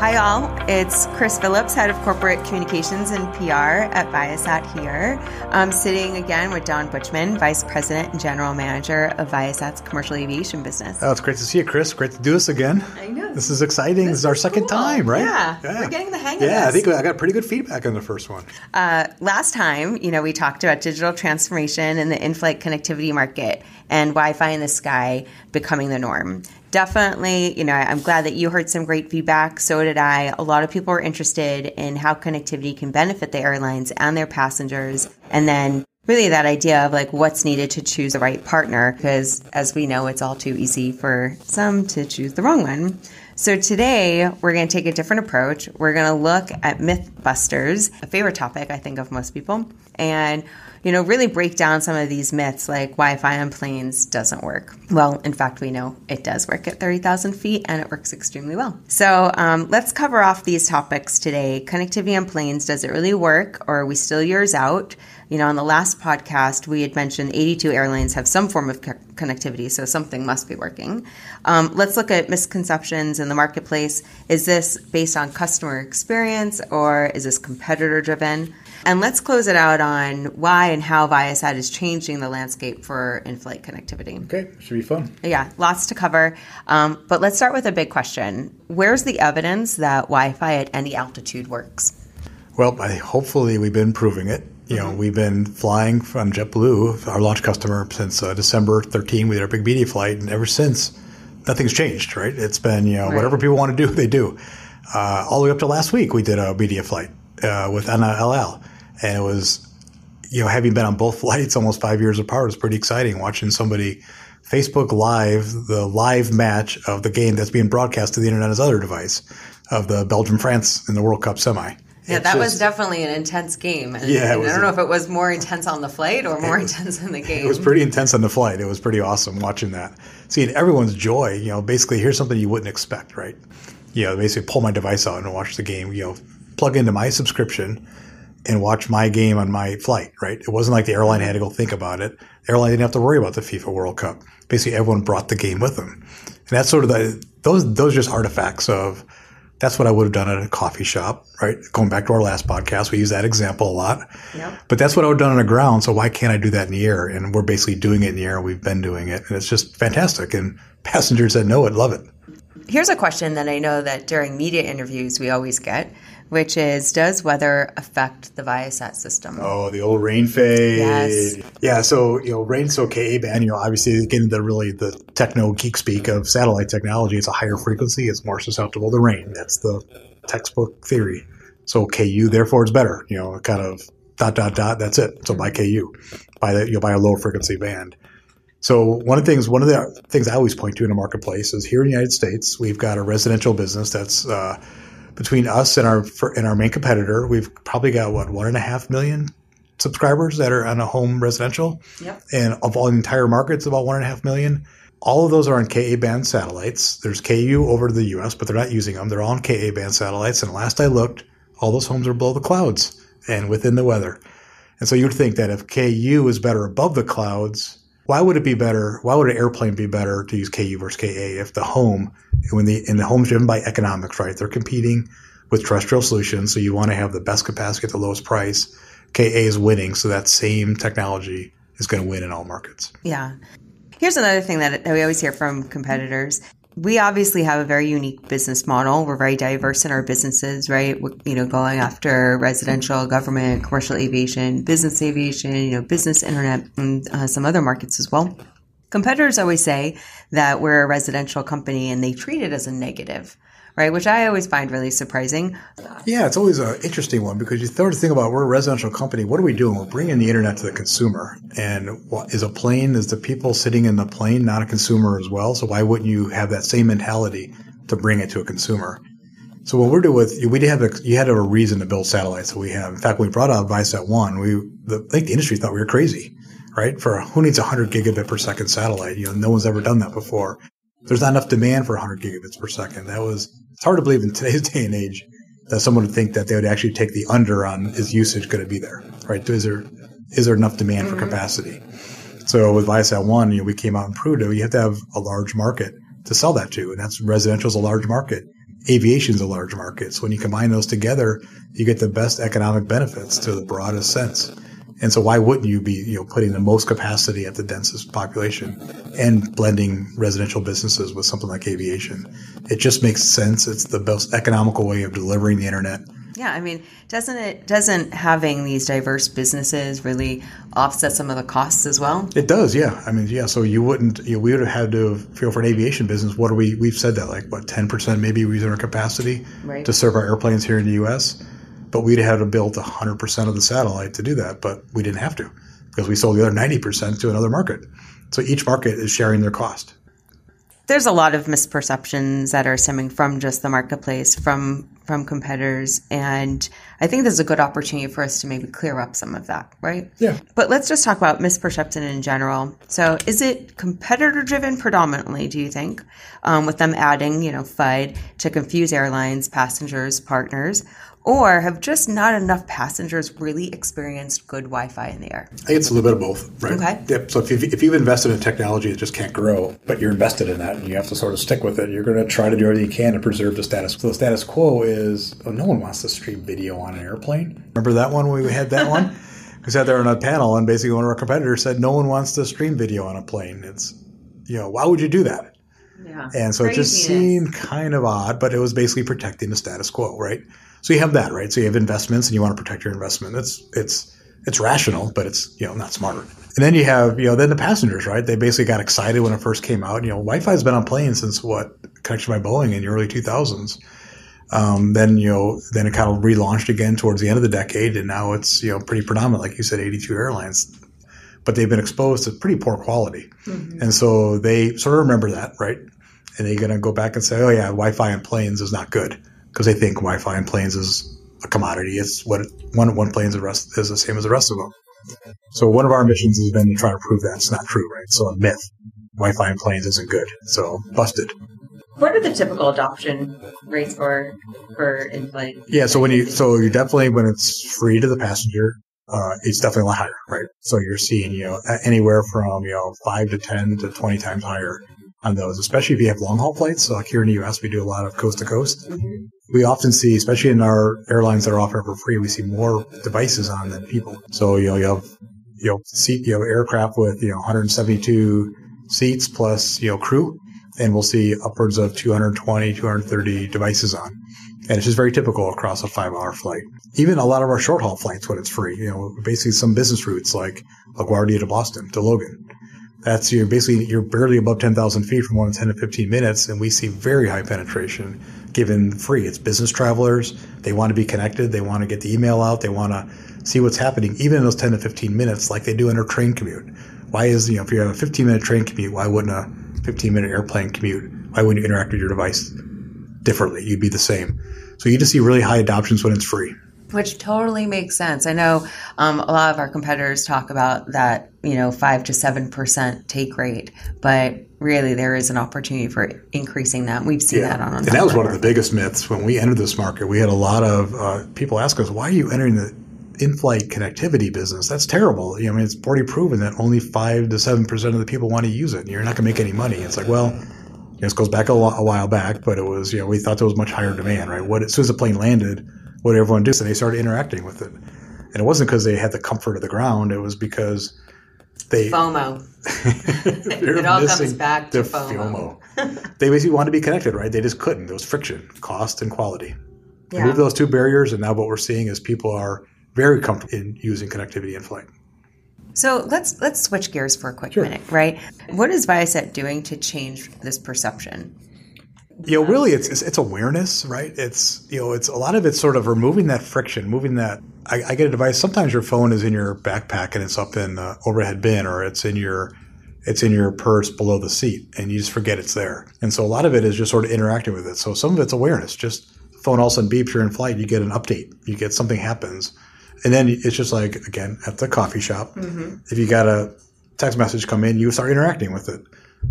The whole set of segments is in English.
Hi, all. It's Chris Phillips, head of corporate communications and PR at Viasat here. I'm sitting again with Don Buchman, vice president and general manager of Viasat's commercial aviation business. Oh, it's great to see you, Chris. Great to do this again. I know. This is exciting. This, This is our is second cool. time, right? Yeah, we're getting the hang of Yeah, I think I got pretty good feedback on the first one. Uh, last time, you know, we talked about digital transformation in the in-flight connectivity market and Wi-Fi in the sky becoming the norm. Definitely, you know, I'm glad that you heard some great feedback. So did I. A lot of people are interested in how connectivity can benefit the airlines and their passengers. And then really that idea of like what's needed to choose the right partner because as we know it's all too easy for some to choose the wrong one. So today we're going to take a different approach. We're going to look at mythbusters a favorite topic i think of most people and you know really break down some of these myths like wi-fi on planes doesn't work well in fact we know it does work at 30000 feet and it works extremely well so um, let's cover off these topics today connectivity on planes does it really work or are we still years out you know, on the last podcast, we had mentioned 82 airlines have some form of co- connectivity, so something must be working. Um, let's look at misconceptions in the marketplace. Is this based on customer experience or is this competitor driven? And let's close it out on why and how Viasat is changing the landscape for in flight connectivity. Okay, should be fun. Yeah, lots to cover. Um, but let's start with a big question Where's the evidence that Wi Fi at any altitude works? Well, I, hopefully we've been proving it. You know, we've been flying from JetBlue, our launch customer, since uh, December 13 We did our big media flight, and ever since, nothing's changed. Right? It's been you know Right. whatever people want to do, they do. Uh, all the way up to last week, we did a media flight uh, with Anna LL, and it was you know having been on both flights almost five years apart, it was pretty exciting watching somebody Facebook Live the live match of the game that's being broadcast to the internet as other device of the Belgium France in the World Cup semi. Yeah, It's that was definitely an intense game. And, Yeah, and I don't a- know if it was more intense on the flight or more intense in the game. It was pretty intense on the flight. It was pretty awesome watching that. Seeing everyone's joy, you know, basically here's something you wouldn't expect, right? You know, basically pull my device out and watch the game, you know, plug into my subscription and watch my game on my flight, right? It wasn't like the airline had to go think about it. The airline didn't have to worry about the FIFA World Cup. Basically everyone brought the game with them. And that's sort of the those those are just artifacts of that's what I would have done at a coffee shop, right? Going back to our last podcast, we use that example a lot. Yep. But that's what I would have done on the ground. So why can't I do that in the air? And we're basically doing it in the air. We've been doing it, and it's just fantastic. And passengers that know it love it. Here's a question that I know that during media interviews we always get, which is Does weather affect the Viasat system? Oh, the old rain fade. Yes. Yeah. So you know, rain so Ka band. You know, obviously getting the really the techno geek speak of satellite technology. It's a higher frequency. It's more susceptible to rain. That's the textbook theory. So Ku, therefore, it's better. You know, kind of dot dot dot. That's it. So buy Ku, buy that. You'll buy a low frequency band. So one of the things, one of the things I always point to in a marketplace is here in the United States, we've got a residential business that's uh, between us and our and our main competitor. We've probably got what one and a half million subscribers that are on a home residential, Yep. and of all the entire market, it's about one and a half million. All of those are on Ka band satellites. There's Ku over to the U.S., but they're not using them. They're all on Ka band satellites. And last I looked, all those homes are below the clouds and within the weather. And so you'd think that if KU is better above the clouds, why would it be better? Why would an airplane be better to use KU versus KA if the home, when the and the home's driven by economics, right? They're competing with terrestrial solutions, so you want to have the best capacity at the lowest price. KA is winning, so that same technology is going to win in all markets. Yeah. Here's another thing that we always hear from competitors. We obviously have a very unique business model. We're very diverse in our businesses, right? We're, you know, going after residential, government, commercial aviation, business aviation, you know, business internet, and uh, some other markets as well. Competitors always say that we're a residential company and they treat it as a negative, right? Which I always find really surprising. Yeah, it's always an interesting one because you start to think about we're a residential company. What are we doing? We're bringing the internet to the consumer. And what, is a plane, is the people sitting in the plane not a consumer as well? So why wouldn't you have that same mentality to bring it to a consumer? So what we're doing with we have a, you had to have a reason to build satellites that we have. In fact, we brought out Viasat One, we the, I think the industry thought we were crazy, right? For who needs a hundred gigabit per second satellite? You know, no one's ever done that before. There's not enough demand for 100 gigabits per second. That was it's hard to believe in today's day and age that someone would think that they would actually take the under on is usage going to be there, right? Is there is there enough demand for mm-hmm. capacity? So with Viasat One, you know, we came out and proved it. You have to have a large market to sell that to, and that's residential is a large market. aviation is a large market. So when you combine those together, you get the best economic benefits to the broadest sense. And so why wouldn't you be, you know, putting the most capacity at the densest population and blending residential businesses with something like aviation? It just makes sense. It's the most economical way of delivering the internet. Yeah, I mean, doesn't it doesn't having these diverse businesses really offset some of the costs as well? It does, yeah. I mean, yeah. So you wouldn't, you know, we would have had to feel for an aviation business. What are we? We've said that like what ten percent maybe we use our capacity Right. to serve our airplanes here in the U.S. But we'd have to build hundred percent of the satellite to do that, but we didn't have to because we sold the other ninety percent to another market. So each market is sharing their cost. There's a lot of misperceptions that are stemming from just the marketplace, from from competitors, and I think there's a good opportunity for us to maybe clear up some of that, right? Yeah. But let's just talk about misperception in general. So, is it competitor driven predominantly? Do you think, um, with them adding, you know, FUD to confuse airlines, passengers, partners, or have just not enough passengers really experienced good Wi-Fi in the air? I think it's a little bit of both, right? Okay. Yep. So if you've, if you've invested in technology that just can't grow, but you're invested in that and you have to sort of stick with it, you're going to try to do everything you can to preserve the status. Quo. So the status quo is, oh, no one wants to stream video on an airplane. Remember that one when we had that one? we sat there on a panel and basically one of our competitors said, no one wants to stream video on a plane. It's, you know, why would you do that? Yeah. And so it just seemed kind of odd, but it was basically protecting the status quo, right? So you have that, right? So you have investments and you want to protect your investment. It's it's it's rational, but it's you know not smart. And then you have you know then the passengers, right? They basically got excited when it first came out. You know, Wi-Fi's been on planes since what Connection by Boeing in the early 2000s. Um, then you know then it kind of relaunched again towards the end of the decade, and now it's you know pretty predominant, like you said, 82 airlines. But they've been exposed to pretty poor quality, and so they sort of remember that, right? And they're going to go back and say, "Oh yeah, Wi-Fi in planes is not good," because they think Wi-Fi in planes is a commodity. It's what one one plane's the rest is the same as the rest of them. So one of our missions has been to try to prove that it's not true, right? So a myth, Wi-Fi in planes isn't good. So busted. What are the typical adoption rates for for in-flight? Yeah. So when you so you definitely when it's free to the passenger. Uh, it's definitely a lot higher, right? So you're seeing, you know, anywhere from, you know, five to 10 to 20 times higher on those, especially if you have long haul flights. So like here in the US, we do a lot of coast to coast. Mm-hmm. we often see, especially in our airlines that are offering for free, we see more devices on than people. So you know you have you know seat you have aircraft with you know 172 seats plus you know crew, and we'll see upwards of 220, 230 devices on. And it's just very typical across a five hour flight. Even a lot of our short haul flights when it's free, you know, basically some business routes like LaGuardia to Boston to Logan. That's you're basically you're barely above ten thousand feet for more than ten to fifteen minutes, and we see very high penetration given free. It's business travelers; they want to be connected, they want to get the email out, they want to see what's happening, even in those ten to fifteen minutes, like they do in their train commute. Why is you know if you have a fifteen minute train commute, why wouldn't a fifteen minute airplane commute? Why wouldn't you interact with your device differently? You'd be the same. So you just see really high adoptions when it's free. Which totally makes sense. I know um, a lot of our competitors talk about that, you know, five to seven percent take rate, but really there is an opportunity for increasing that. We've seen that on. and that was one of the biggest myths when we entered this market. We had a lot of uh, people ask us, "Why are you entering the in-flight connectivity business? That's terrible." You know, I mean, it's already proven that only five to seven percent of the people want to use it, and you're not going to make any money. It's like, well, you know, this goes back a, a while back, but it was, you know, we thought there was much higher demand, right? What as soon as the plane landed, what everyone does, and they started interacting with it, and it wasn't because they had the comfort of the ground. It was because they FOMO. It all comes back to the FOMO. they basically wanted to be connected, right? They just couldn't. There was friction, cost, and quality. Yeah. Remove those two barriers, and now what we're seeing is people are very comfortable in using connectivity in flight. So let's let's switch gears for a quick Sure. minute, right? What is Viasat doing to change this perception? You know, really, it's, it's it's awareness, right? It's you know, it's a lot of it's sort of removing that friction, moving that. I, I get a device. Sometimes your phone is in your backpack and it's up in the overhead bin, or it's in your it's in your purse below the seat, and you just forget it's there. And so a lot of it is just sort of interacting with it. So some of it's awareness. Just phone all of a sudden beeps. You're in flight. You get an update. You get something happens, and then it's just like again at the coffee shop. Mm-hmm. If you got a text message come in, you start interacting with it.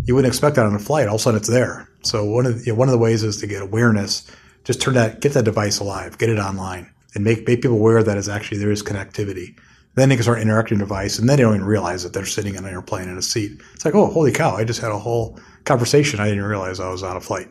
You wouldn't expect that on a flight. All of a sudden, it's there. So one of the, you know, one of the ways is to get awareness. Just turn that, get that device alive, get it online, and make make people aware that it's actually there is connectivity. Then they can start interacting with the device, and then they don't even realize that they're sitting in an airplane in a seat. It's like, oh, holy cow! I just had a whole conversation. I didn't realize I was on a flight.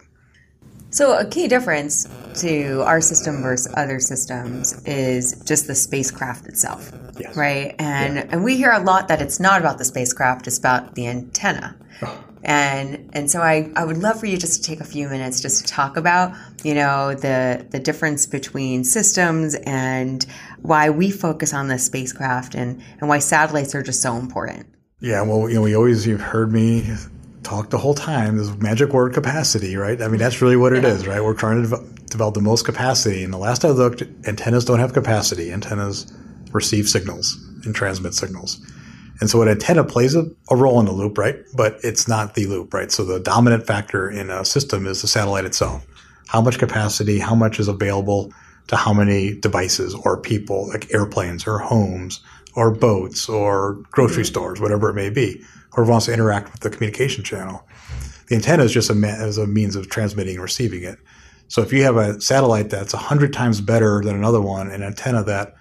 So, a key difference to our system versus other systems is just the spacecraft itself, yes. right? And yeah. and we hear a lot that it's not about the spacecraft; it's about the antenna. Oh. And and so I, I would love for you just to take a few minutes just to talk about you know the the difference between systems and why we focus on the spacecraft and and why satellites are just so important. Yeah, well, you know, we always you've heard me talk the whole time. This magic word capacity, right? I mean, that's really what it yeah. is, right? We're trying to develop the most capacity. And the last I looked, antennas don't have capacity. Antennas receive signals and transmit signals. And so an antenna plays a, a, role in the loop, right? But it's not the loop, right? So the dominant factor in a system is the satellite itself. How much capacity, how much is available to how many devices or people, like airplanes or homes or boats or grocery mm-hmm. stores, whatever it may be whoever wants to interact with the communication channel. The antenna is just a, as a means of transmitting and receiving it. So if you have a satellite that's 100 times better than another one, an antenna that,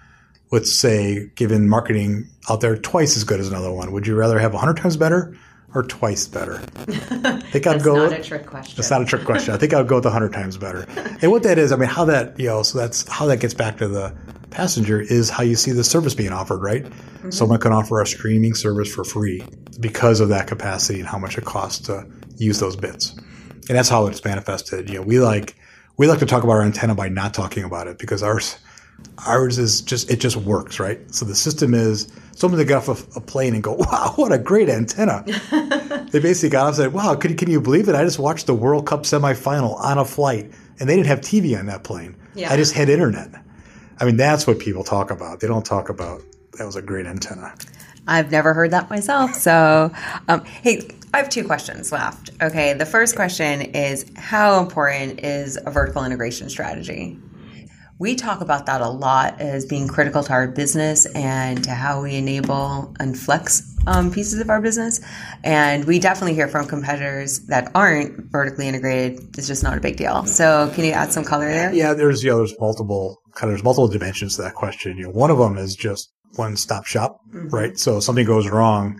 let's say, given marketing out there, twice as good as another one, would you rather have 100 times better or twice better? I think I'd go. Not with, a trick question. That's not a trick question. I think I would go with 100 times better. and what that is, I mean, how that you know, so that's how that gets back to the passenger is how you see the service being offered, right? Mm-hmm. Someone can offer a streaming service for free because of that capacity and how much it costs to use those bits. And that's how it's manifested. You know, we like we like to talk about our antenna by not talking about it because ours ours is just it just works, right? So the system is someone that got off a, a plane and go, "Wow, what a great antenna!" they basically got off and said, "Wow, can, can you believe it? I just watched the World Cup semifinal on a flight, and they didn't have TV on that plane. Yeah. I just had internet." I mean, that's what people talk about. They don't talk about that was a great antenna. I've never heard that myself. So, um, hey, I have two questions left. Okay, the first question is how important is a vertical integration strategy? We talk about that a lot as being critical to our business and to how we enable and flex um, pieces of our business. And we definitely hear from competitors that aren't vertically integrated. It's just not a big deal. So, can you add some color there? Yeah, there's yeah, there's multiple kind of there's multiple dimensions to that question. You know, one of them is just one stop shop, mm-hmm. right? So if something goes wrong,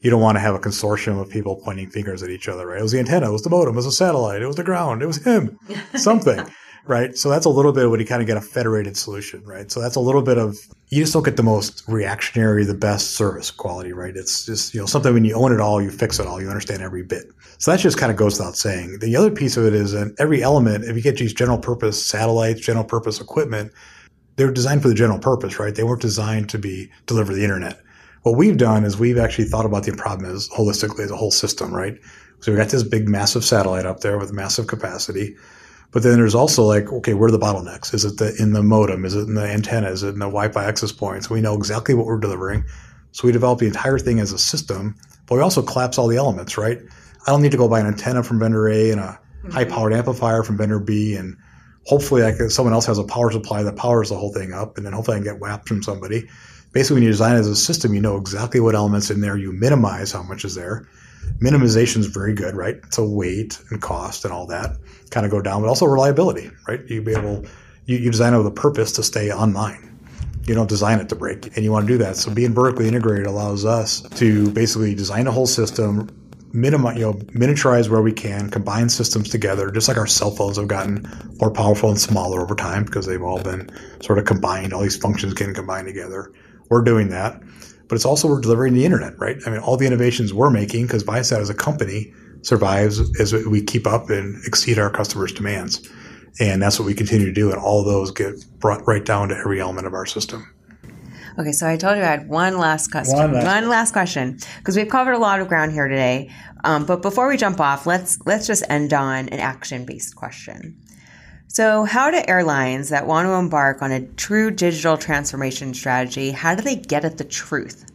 you don't want to have a consortium of people pointing fingers at each other, right? It was the antenna, it was the modem, it was a satellite, it was the ground, it was him, something, right? So that's a little bit when you kind of get a federated solution, right? So that's a little bit of, you just don't get the most reactionary, the best service quality, right? It's just, you know, something when you own it all, you fix it all, you understand every bit. So that just kind of goes without saying. The other piece of it is that every element, if you get these general purpose satellites, general purpose equipment, they're designed for the general purpose, right? They weren't designed to be deliver the internet. What we've done is we've actually thought about the problem as holistically as a whole system, right? So we've got this big massive satellite up there with massive capacity. But then there's also like, okay, where are the bottlenecks? Is it the, in the modem? Is it in the antenna? Is it in the Wi-Fi access points? We know exactly what we're delivering. So we develop the entire thing as a system, but we also collapse all the elements, right? I don't need to go buy an antenna from vendor A and a mm-hmm. high powered amplifier from vendor B and hopefully like someone else has a power supply that powers the whole thing up and then hopefully I can get WAP from somebody. Basically, when you design it as a system, you know exactly what elements in there. You minimize how much is there. Minimization is very good, right? So weight and cost and all that kind of go down, but also reliability, right? You be able, you, you design it with a purpose to stay online. You don't design it to break, and you want to do that. So being vertically integrated allows us to basically design a whole system, minimize, you know, miniaturize where we can, combine systems together, just like our cell phones have gotten more powerful and smaller over time because they've all been sort of combined. All these functions getting combined together. We're doing that, but it's also we're delivering the internet, right? I mean, all the innovations we're making because Viasat as a company survives as we keep up and exceed our customers' demands. And that's what we continue to do. And all those get brought right down to every element of our system. Okay, so I told you I had one last question. One last, one last question because we've covered a lot of ground here today. Um, but before we jump off, let's let's just end on an action based question. So, how do airlines that want to embark on a true digital transformation strategy? How do they get at the truth?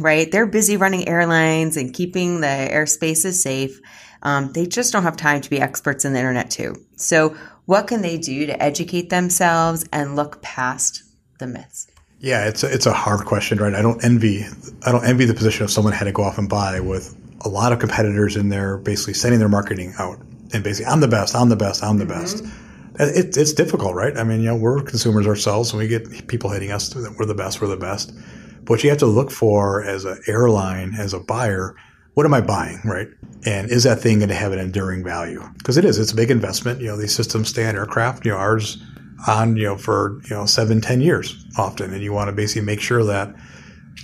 Right, they're busy running airlines and keeping the airspaces safe. Um, they just don't have time to be experts in the internet too. So, what can they do to educate themselves and look past the myths? Yeah, it's a, it's a hard question, right? I don't envy I don't envy the position of someone had to go off and buy with a lot of competitors in there, basically sending their marketing out and basically I'm the best, I'm the best, I'm the mm-hmm. best. It, it's difficult, right? I mean, you know, we're consumers ourselves, and we get people hitting us that we're the best, we're the best. But what you have to look for as an airline, as a buyer, what am I buying, right? And is that thing going to have an enduring value? Because it is. It's a big investment. You know, these systems stay on aircraft. You know, ours on you know for you know seven, ten years often, and you want to basically make sure that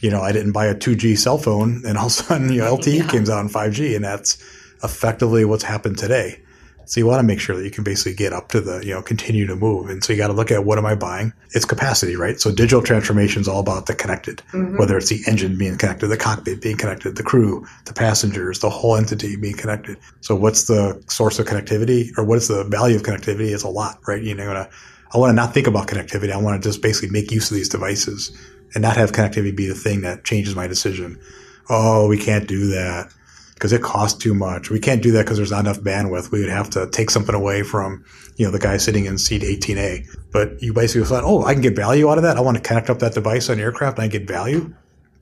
you know I didn't buy a 2G cell phone and all of a sudden you know LTE yeah. comes out on 5G, and that's effectively what's happened today. So you want to make sure that you can basically get up to the, you know, continue to move. And so you got to look at what am I buying? It's capacity, right? So digital transformation is all about the connected, mm-hmm. whether it's the engine being connected, the cockpit being connected, the crew, the passengers, the whole entity being connected. So what's the source of connectivity or what is the value of connectivity? It's a lot, right? You know, I want to not think about connectivity. I want to just basically make use of these devices and not have connectivity be the thing that changes my decision. Oh, we can't do that because it costs too much. We can't do that because there's not enough bandwidth. We would have to take something away from, you know, the guy sitting in seat 18A. But you basically thought, oh, I can get value out of that. I want to connect up that device on aircraft and I get value.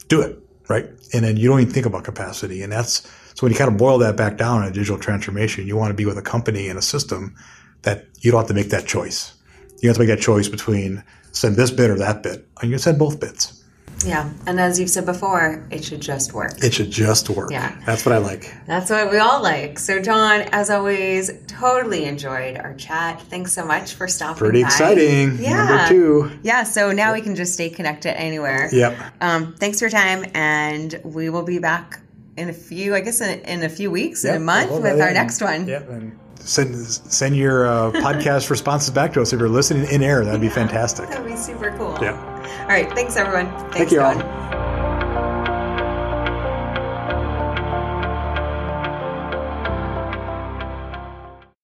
Do it. Right. And then you don't even think about capacity. And that's, so when you kind of boil that back down in a digital transformation, you want to be with a company and a system that you don't have to make that choice. You have to make that choice between send this bit or that bit. And you can send both bits. Yeah. And as you've said before, it should just work. It should just work. Yeah. That's what I like. That's what we all like. So, John, as always, totally enjoyed our chat. Thanks so much for stopping Pretty by. exciting. Yeah. Number two. Yeah. So now we can just stay connected anywhere. Yep. Um, thanks for your time. And we will be back in a few, I guess, in, in a few weeks, yep. in a month with our next one. Yep. And send send your uh, podcast responses back to us if you're listening in air. That'd be fantastic. That'd be super cool. Yeah. All right. Thanks, everyone. Thanks, Thank you all.